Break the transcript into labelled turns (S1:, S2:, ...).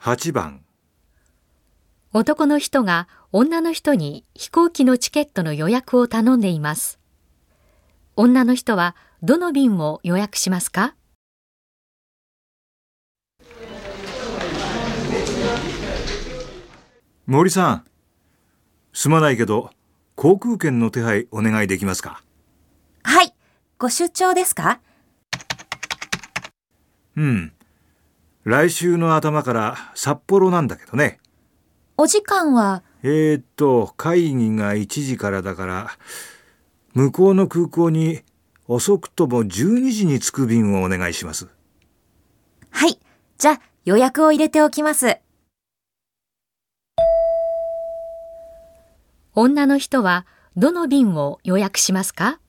S1: 8番
S2: 男の人が女の人に飛行機のチケットの予約を頼んでいます。女の人はどの便を予約しますか？
S1: 森さんすまないけど航空券の手配お願いできますか？
S3: はい。ご出張ですか？
S1: うん来週の頭から札幌なんだけどね
S3: お時間は、
S1: えー、っと会議が1時からだから向こうの空港に遅くとも12時に着く便をお願いします
S3: はい。じゃあ、予約を入れておきます。
S2: 女の人はどの便を予約しますか？